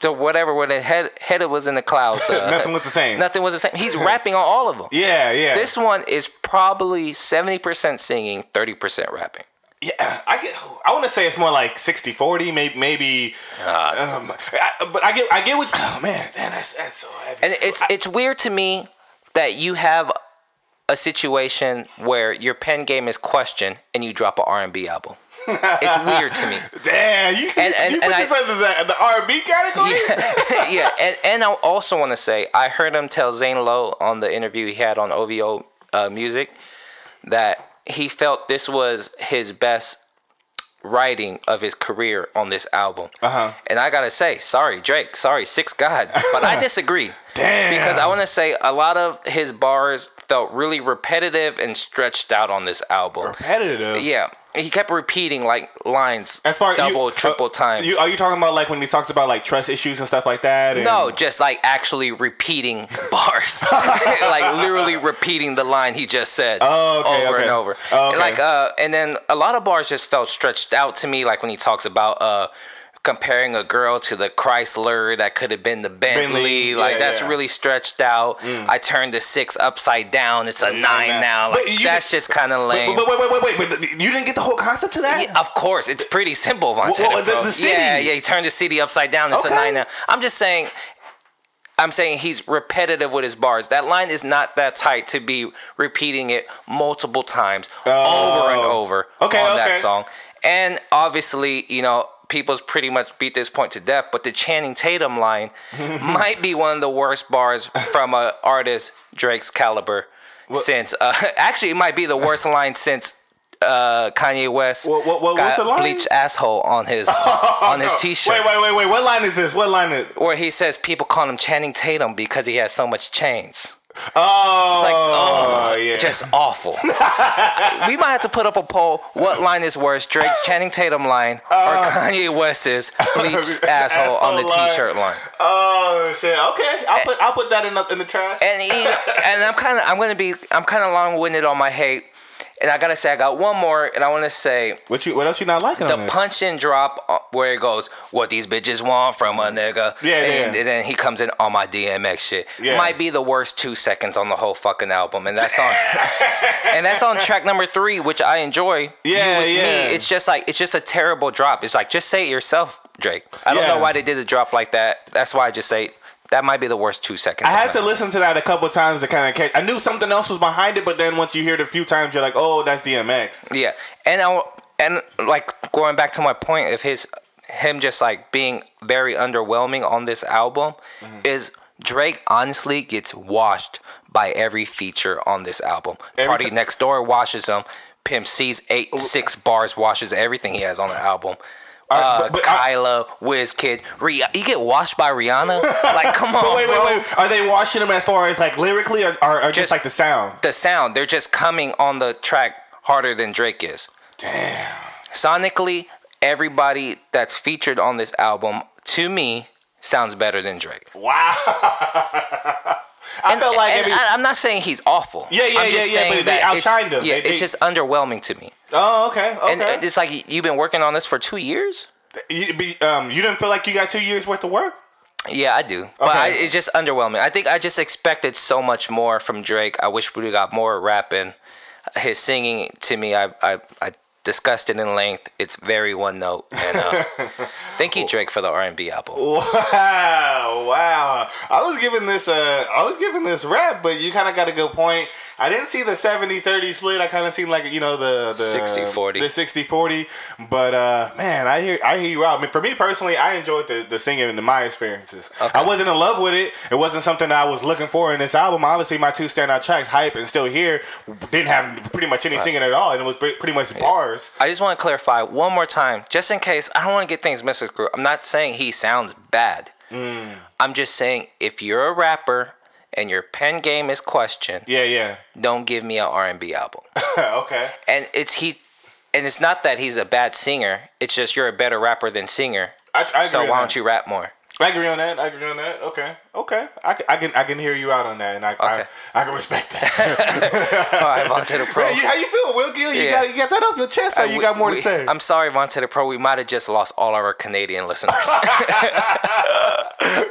the whatever when the head head was in the clouds. Uh, Nothing was the same. Nothing was the same. He's rapping on all of them. Yeah, yeah. This one is probably seventy percent singing, thirty percent rapping. Yeah, I get. I want to say it's more like 60-40, maybe. maybe Ah. um, I, but I get. I get what. Oh man, man, that's that's so heavy. And it's it's weird to me that you have a situation where your pen game is questioned and you drop an R and B album. it's weird to me. Damn, you, And- and- you put and I- this under the the R and B category. yeah, yeah. And, and I also want to say, I heard him tell Zane Lowe on the interview he had on OVO uh, Music that he felt this was his best writing of his career on this album. Uh-huh. And I gotta say, sorry Drake, sorry Six God, but I disagree. Damn. Because I want to say a lot of his bars felt really repetitive and stretched out on this album. Repetitive. Yeah, he kept repeating like lines As far double, you, triple uh, time. You, are you talking about like when he talks about like trust issues and stuff like that? and- No, just like actually repeating bars, like literally repeating the line he just said Oh, okay, over okay. and over. Oh, And like, uh, and then a lot of bars just felt stretched out to me. Like when he talks about uh, comparing a girl to the Chrysler that could have been the Bentley. Bentley, like yeah, that's yeah. Mm. really stretched out. I turned the six upside down. It's a nine now. now. Like that did- shit's kind of lame. but wait, wait, wait, wait, But you didn't get the whole concept to that? Yeah, of course, it's pretty simple, Von Well, well, the- the city. Yeah, yeah, he turned the city upside down. It's Okay. a nine now. I'm just saying. I'm saying he's repetitive with his bars. That line is not that tight to be repeating it multiple times over and over Oh. Okay, on okay. that song. And obviously, you know, people's pretty much beat this point to death. But the Channing Tatum line might be one of the worst bars from a artist Drake's caliber since. Uh, actually, it might be the worst line since uh, Kanye West What- what- what- got what's bleached asshole on his on his T-shirt. Wait, wait, wait, wait. What line is this? What line is? Where he says people call him Channing Tatum because he has so much chains. Oh, It's like, oh, yeah. just awful. we might have to put up a poll. What line is worse, Drake's Channing Tatum line or Kanye West's bleached asshole on the Uh. Line. T-shirt line? Oh shit. Okay, I'll put I'll put that in the in the trash. And he, and I'm kind of I'm gonna be I'm kind of long-winded on my hate. And I gotta say, I got one more, and I want to say What you? What else you not liking the on this? punch and drop uh, where it goes, what these bitches want from a nigga. Yeah, and, yeah. and then he comes in on my DMX shit. Yeah. Might be the worst two seconds on the whole fucking album, and that's on, and that's on track number three, which I enjoy. Yeah, yeah. Me, it's just like it's just a terrible drop. It's like just say it yourself, Drake. I don't Yeah. know why they did a drop like that. That's why I just say that might be the worst two seconds. I had to listen to that a couple times to kind of catch. I knew something else was behind it, but then once you hear it a few times, you're like, oh, that's DMX. Yeah, and I and like going back to my point of his him just like being very underwhelming on this album Mm-hmm. is Drake honestly gets washed by every feature on this album. Every Party ti- Next Door washes him. Pimp C's eight six bars washes everything he has on the album. All right, Uh, but- but I- Kyla, Wizkid, Rih- you get washed by Rihanna? Like, come on, But wait, bro. wait, wait. Are they washing them as far as like lyrically, or, or, or just, Just- like the sound? The sound, they're just coming on the track harder than Drake is. Damn. sonically, everybody that's featured on this album, to me, sounds better than Drake. Wow. I felt like and every. I, am not saying he's awful. Yeah, yeah, I'm just yeah, yeah, but they outshined him. Yeah, They- it's they- just underwhelming to me. oh, okay, okay. And uh, it's like you've been working on this for two years. you, be, um, you didn't feel like you got two years worth of work? Yeah, I do, but I, it's just underwhelming. I think I just expected so much more from Drake. I wish we got more rapping. His singing to me, I I, I discussed it in length. It's very one note. And uh, thank you, Drake, for the R and B album. Wow, wow. I was giving this uh I was giving this rap, but you kind of got a good point. I didn't see the 70-30 split. I kind of seen like, you know, the the 60-40. The 60-40, but uh man, I hear I hear you out. I mean, for me personally, I enjoyed the, the singing in my experiences. I wasn't in love with it. It wasn't something that I was looking for in this album. Obviously, my two standout tracks, Hype and Still Here, didn't have pretty much any singing at all, and it was pretty much bars. I just want to clarify one more time, just in case I don't want to get things misconstrued. I'm not saying he sounds bad. Mm. I'm just saying if you're a rapper and your pen game is questioned, Yeah, yeah. don't give me an R&B album. okay. and it's he, and it's not that he's a bad singer. It's just you're a better rapper than singer. I, I agree so why don't you rap more? I agree on that. I agree on that. Okay. Okay. I, can- I can I can hear you out on that, and I Okay. I, I can respect that. All right, the pro. Hey, how you feel, Will Gil? You Yeah. got you got that off your chest, or Uh, you we- got more to say? I'm sorry, the Pro. We might have just lost all our Canadian listeners.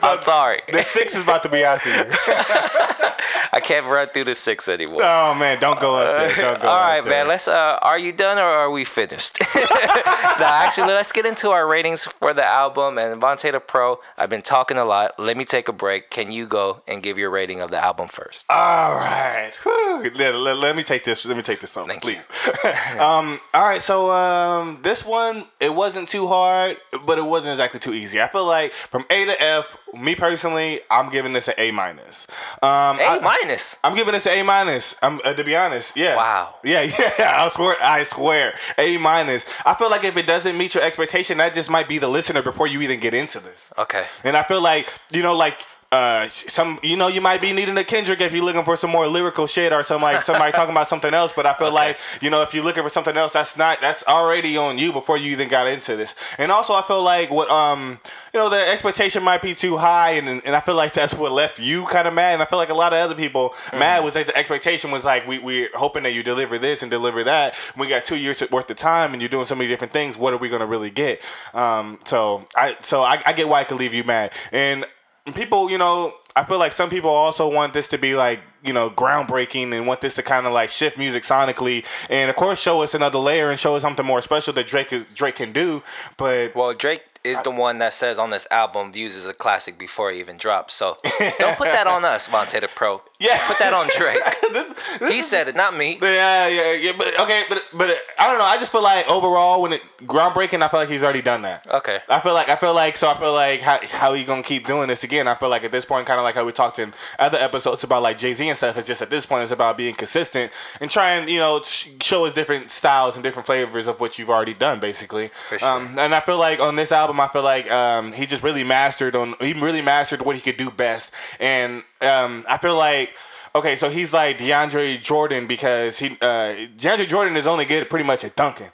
I'm sorry. the six is about to be out you. I can't run through the six anymore. Oh man, don't go up there. Don't go. All right, there. man. Let's. Uh, are you done or are we finished? no, actually, let's get into our ratings for the album and Vonte the Pro. I've been talking a lot. Let me take a break. Can you go and give your rating of the album first? All right. Let, let- let me take this. Let me take this on, Thank please. um. All right. So um, this one it wasn't too hard, but it wasn't exactly too easy. I feel like from A to F, me personally, I'm giving this an A minus. Um, A I- minus. I'm giving this an A minus. I'm uh, to be honest. Yeah. Wow. Yeah, yeah. I swear. I swear. A minus. I feel like if it doesn't meet your expectation, that just might be the listener before you even get into this. Okay. And I feel like you know, like uh, some you know, you might be needing a Kendrick if you're looking for some more lyrical shit or some like somebody talking about something else. But I feel like you know, if you're looking for something else, that's not that's already on you before you even got into this. And also, I feel like what um you know the expectation might be too high, and and I feel like that's what left you kind of mad. And I feel like a lot of other people mad was like the expectation was like we we're hoping that you deliver this and deliver that. We got two years worth of time, and you're doing so many different things. What are we gonna really get? Um, so I so I, I get why it could leave you mad and people, you know, I feel like some people also want this to be like, you know, groundbreaking and want this to kind of like shift music sonically and of course show us another layer and show us something more special that Drake is Drake can do. But Well, Drake is the one that says on this album views as a classic before it even drops. So don't put that on us, Vonte the Pro. Yeah. Put that on Drake. this, this He is- said it, not me. Yeah, yeah, yeah. But okay, but but I don't know. I just feel like overall, when it groundbreaking, I feel like he's already done that. Okay. I feel like I feel like so I feel like how how he gonna keep doing this again? I feel like at this point, kind of like how we talked in other episodes about like Jay Z and stuff. It's just at this point, it's about being consistent and trying, you know, sh- show us different styles and different flavors of what you've already done, basically. For sure. Um, and I feel like on this album, I feel like um, he just really mastered on he really mastered what he could do best, and um, I feel like. Okay, so he's like DeAndre Jordan because he uh, DeAndre Jordan is only good pretty much at dunking,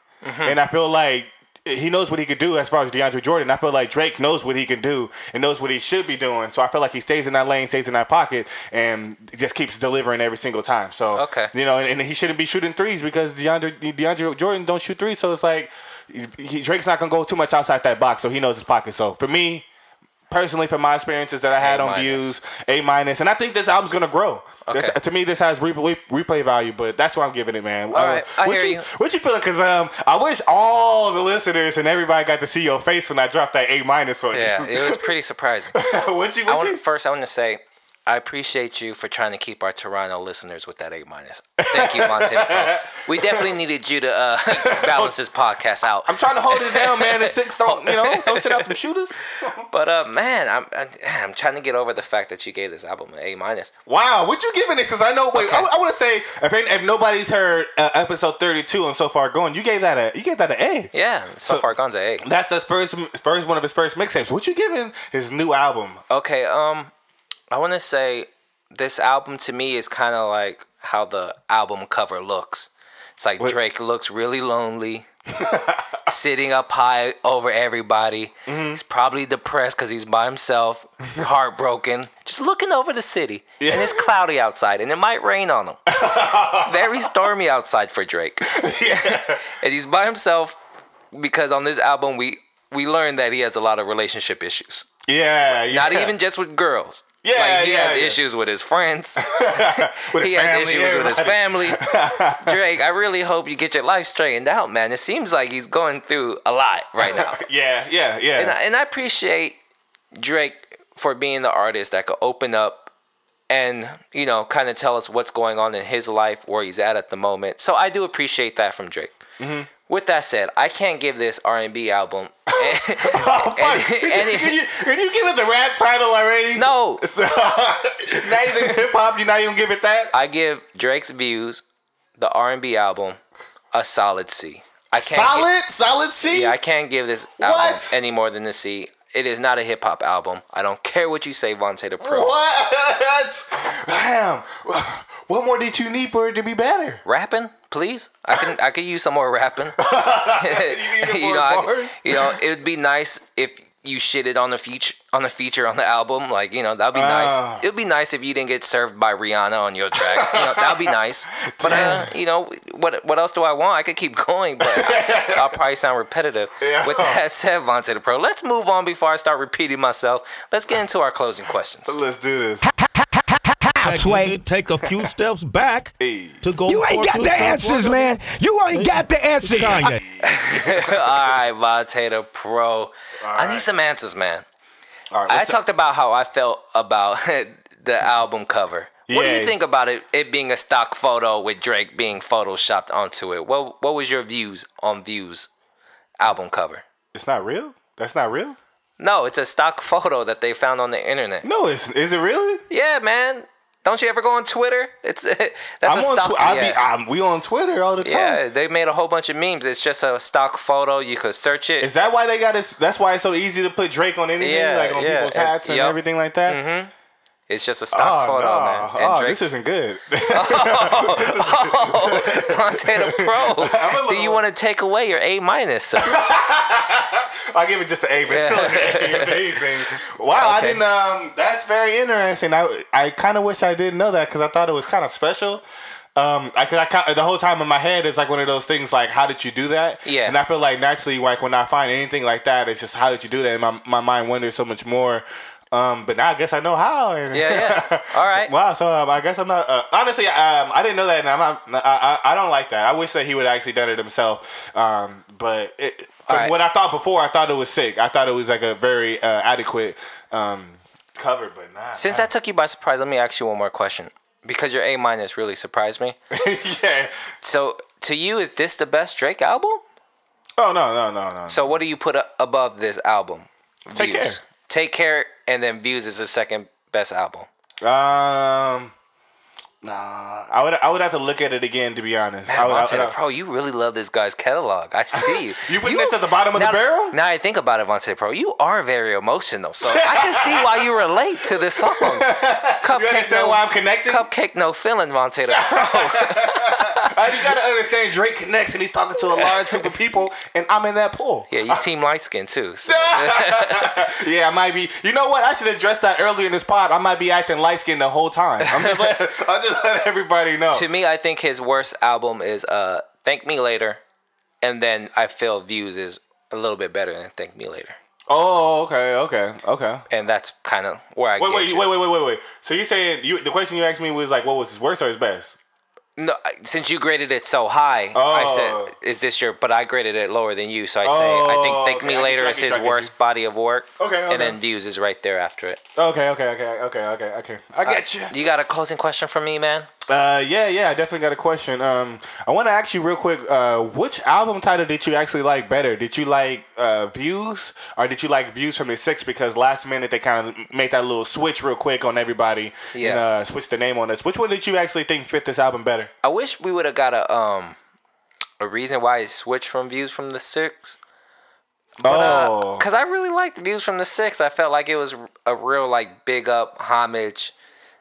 and I feel like he knows what he could do as far as DeAndre Jordan. I feel like Drake knows what he can do and knows what he should be doing. So I feel like he stays in that lane, stays in that pocket, and just keeps delivering every single time. So Okay. you know, and, and he shouldn't be shooting threes because DeAndre DeAndre Jordan don't shoot threes. So it's like he, Drake's not gonna go too much outside that box, so he knows his pocket. So for me. Personally, from my experiences that I had A on views, A minus, and I think this album's gonna grow. This- to me, this has replay, replay value, but that's what I'm giving it, man. All right, I what hear you, you. What you feeling? Cause um, I wish all the listeners and everybody got to see your face when I dropped that A minus on Yeah, you. it was pretty surprising. what you? I What want you? first. I want to say I appreciate you for trying to keep our Toronto listeners with that A minus. Thank you, Montana. we definitely needed you to uh, balance this podcast out. I'm trying to hold it down, man. The six don't, you know, don't sit out them shooters. But uh, man, I'm I- I'm trying to get over the fact that you gave this album an A minus. Wow, what you giving this? Cause I know. Wait, Okay. I, want to say if if nobody's heard uh, episode 32 and so far going, you gave that a you gave that an A. Yeah, so, So- far gone to A. That's his first first one of his first mixtapes. What you giving his new album? Okay, um, I want to say this album to me is kind of like how the album cover looks. It's like Drake looks really lonely, sitting up high over everybody. Mm-hmm. He's probably depressed because he's by himself, heartbroken, just looking over the city. And it's cloudy outside, and it might rain on him. it's very stormy outside for Drake. and he's by himself because on this album we we learned that he has a lot of relationship issues. Yeah, yeah. Not even just with girls. Yeah, like he yeah, has yeah. issues with his friends. with his he family, has issues with his family. Drake, I really hope you get your life straightened out, man. It seems like he's going through a lot right now. Yeah, yeah, yeah. and, I, and I appreciate Drake for being the artist that could open up and, you know, kind of tell us what's going on in his life, where he's at at the moment. So I do appreciate that from Drake. Mm-hmm. With that said, I can't give this R&B album. oh, fuck. and- can, you, can you give it the rap title already? no, So, not even hip hop. You're not even give it that. I give Drake's Views, the R&B album, a solid C. I can't. Solid, solid C. Yeah, I can't give this album What? any more than a C. It is not a hip hop album. I don't care what you say, Vonte the Pro. What? Damn. What more did you need for it to be better? Rapping, please. I can I could use some more rapping. You more know, I- you know, it would be nice if you shitted on the feature on the feature on the album. Like, you know, that'd be Ah. nice. It'd be nice if you didn't get served by Rihanna on your track. You know, that'd be nice. But uh, you know, what what else do I want? I could keep going, but I, will probably sound repetitive. Yeah. With that said, Vonte the Pro, let's move on before I start repeating myself. Let's get into our closing questions. Let's do this. Fact, you take a few steps back to go. You ain't got the answers, man. You ain't got the answers. Kanye. All right, Vonte Pro. I need some answers, man. All right, I up? talked about how I felt about the album cover. What do you think about it? It being a stock photo with Drake being photoshopped onto it. What What was your views on views album cover? It's not real. That's not real. No, it's a stock photo that they found on the internet. No, it's is it really? Yeah, man. Don't you ever go on Twitter? It's that's I'm a on. stock. Tw- I yeah. be. I'm, we on Twitter all the time. yeah, they made a whole bunch of memes. It's just a stock photo. You could search it. Is that why they got this? That's why it's so easy to put Drake on anything, Yeah, like on yeah, people's and- hats and yup. everything like that. Mm-hmm. It's just a stock Oh photo, no! man. And Oh, Drake's this isn't good. Vonte the Pro. Do you want to take away your A minus? I'll give it just an A, but still an A if anything. Wow, I didn't. Um, that's very interesting. I I kind of wish I didn't know that because I thought it was kind of special. Um, I, cause I the whole time in my head is like one of those things like, how did you do that? Yeah. And I feel like naturally, like when I find anything like that, it's just how did you do that? And my my mind wonders so much more. Um, but now I guess I know how. And Yeah, yeah. All right. wow. So um, I guess I'm not. Uh, honestly, um, I didn't know that, and I'm not. I, I, I don't like that. I wish that he would have actually done it himself. Um, but it, from right. what I thought before, I thought it was sick. I thought it was like a very uh, adequate um, cover, but nah. Since that took you by surprise, let me ask you one more question. Because your A minus really surprised me. yeah. So, to you, is this the best Drake album? Oh no no no no. So, what do you put above this album? Take Care. Take care, and then Views is the second best album. Um. Nah, I would I would have to look at it again to be honest. Man, I- Vonte the I- Pro, you really love this guy's catalog. I see you. You putting this at the bottom of the barrel? Now I think about it, the Pro, you are very emotional. So I can see why you relate to this song. Cupcake, You understand no, why I'm connected? Cupcake no feeling, the Pro. Uh, you gotta understand Drake connects and he's talking to a large group of people, and I'm in that pool. yeah, you team light skin too. So. Yeah, I might be. You know what? I should have addressed that earlier in this pod. I might be acting light skin the whole time. I'm just I'm just letting everybody know. to me, I think his worst album is uh, Thank Me Later, and then I feel Views is a little bit better than Thank Me Later, Oh, okay, okay, okay. and that's kind of where I Wait, get wait, you. wait, wait, wait, wait, wait. So you're saying you? The question you asked me was like, what was his worst or his best? No, since you graded it so high, I Oh. said, "Is this your?" But I graded it lower than you, so I say, "I think Oh, Thank okay, Me Later is his worst you. body of work." Okay, okay. and then Views is right there after it. Okay, okay, okay, okay, okay, okay. I get uh, you. You got a closing question for me, man? Uh, yeah, yeah, I definitely got a question. Um, I want to ask you real quick. Uh, which album title did you actually like better? Did you like uh, Views or did you like Views from the Six? Because last minute they kind of made that little switch real quick on everybody and Yeah. uh, switched the name on us. Which one did you actually think fit this album better? I wish we would have got a um a reason why it switched from Views from the Six. oh, Cause I really liked Views from the Six. I felt like it was a real like big up homage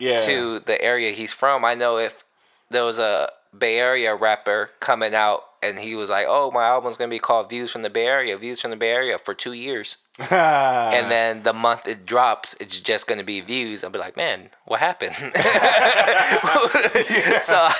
yeah. to the area he's from. I know if there was a Bay Area rapper coming out and he was like, "Oh, my album's gonna be called Views from the Bay Area, Views from the Bay Area" for two years, and then the month it drops, it's just gonna be Views. I'll be like, "Man, what happened?" so I,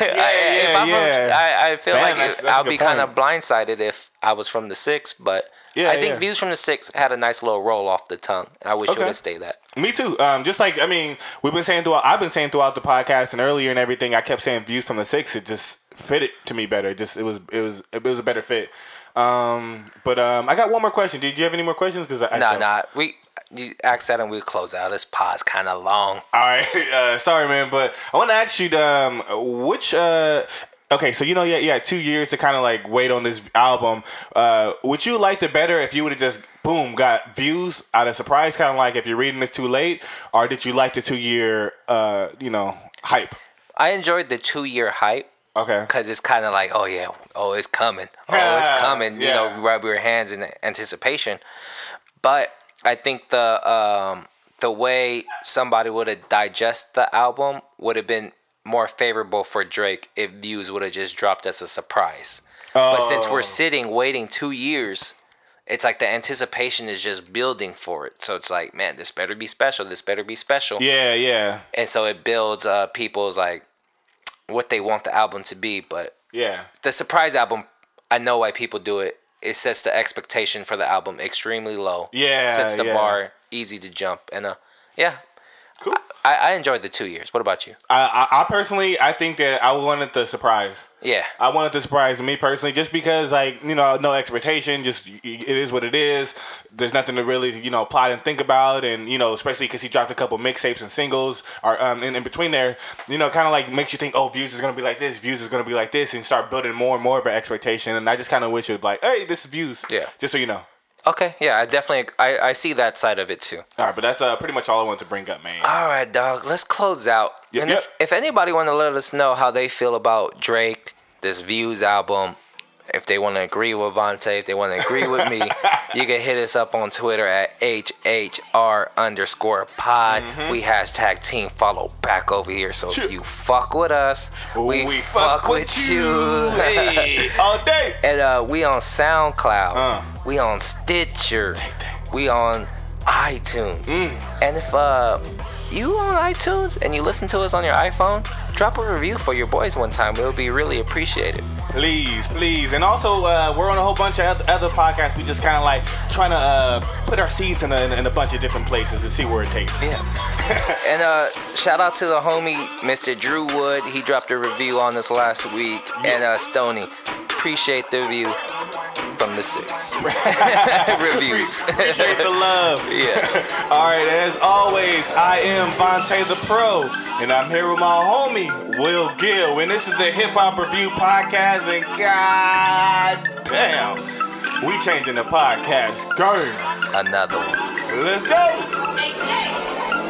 I, yeah, I'm yeah. I, I feel Man, like that's- it- that's I'll be kind of blindsided if I was from the Six, but. Yeah, I think yeah. Views from the Six had a nice little roll off the tongue. I wish Okay. would have stayed that. Me too. Um, just like I mean, we've been saying throughout. I've been saying throughout the podcast and earlier and everything. I kept saying views from the six. It just fitted to me better. It just it was it was it was a better fit. Um, but um, I got one more question. Did you have any more questions? Because I, No, nah. We you ask that and we close out. This pod's kind of long. All right, uh, sorry, man, but I want to ask you, um, which, uh, okay, so you know, yeah, yeah, two years to kind of like wait on this album. Uh, would you like it better if you would have just boom got views out of surprise, kind of like if you're reading this too late, or did you like the two year, uh, you know, hype? I enjoyed the two year hype Okay. because it's kind of like, oh yeah, oh it's coming, oh it's coming. You Yeah. know, rub your hands in anticipation. But I think the um, the way somebody would have digest the album would have been more favorable for Drake if views would have just dropped as a surprise. But since Oh. we're sitting waiting two years, it's like the anticipation is just building for it. So it's like, man, this better be special. This better be special Yeah, yeah, and so it builds uh people's like what they want the album to be but yeah. the surprise album i know why people do it it sets the expectation for the album extremely low Yeah, sets the yeah. bar easy to jump and uh yeah Cool. I, I enjoyed the two years what about you I, I, I personally, I think that I wanted the surprise. yeah I wanted the surprise me personally, just because like you know, no expectation. Just it is what it is. There's nothing to really you know plot and think about, and you know, especially because he dropped a couple mixtapes and singles, or um, in, in between there, you know, kind of like makes you think, oh, views is gonna be like this, views is gonna be like this, and start building more and more of an expectation. And I just kind of wish it was like, hey, this is views. Yeah. Just so you know. Okay yeah i definitely i, I see that side of it too All right, but that's uh, pretty much all I wanted to bring up, man. All right, dog. Let's close out. Yep, and yep. If, if anybody want to let us know how they feel about Drake, this Views album, if they want to agree with Vonte, if they want to agree with me, you can hit us up on Twitter at HHR underscore pod. Mm-hmm. We hashtag team follow back over here. So if you fuck with us, we, fuck, with, you. hey, all day. And uh, we on SoundCloud. Uh. We on Stitcher. We on iTunes. Mm. And if uh, you on iTunes and you listen to us on your iPhone, drop a review for your boys one time. It would be really appreciated. Please, please. And also, uh, we're on a whole bunch of other, podcasts. We just kind of like trying to uh, put our seeds in a, in a bunch of different places and see where it takes us. Yeah. and uh, shout out to the homie Mr. Drew Wood. He dropped a review on us last week. And uh, Stony, appreciate the review from the six reviews. Appreciate the love. yeah. All right, as always, I am Vonte the Pro, and I'm here with my homie, Will Gil. And this is the Hip Hop Review Podcast, and god damn, we changing the podcast game. Another one. Let's go. Hey, hey.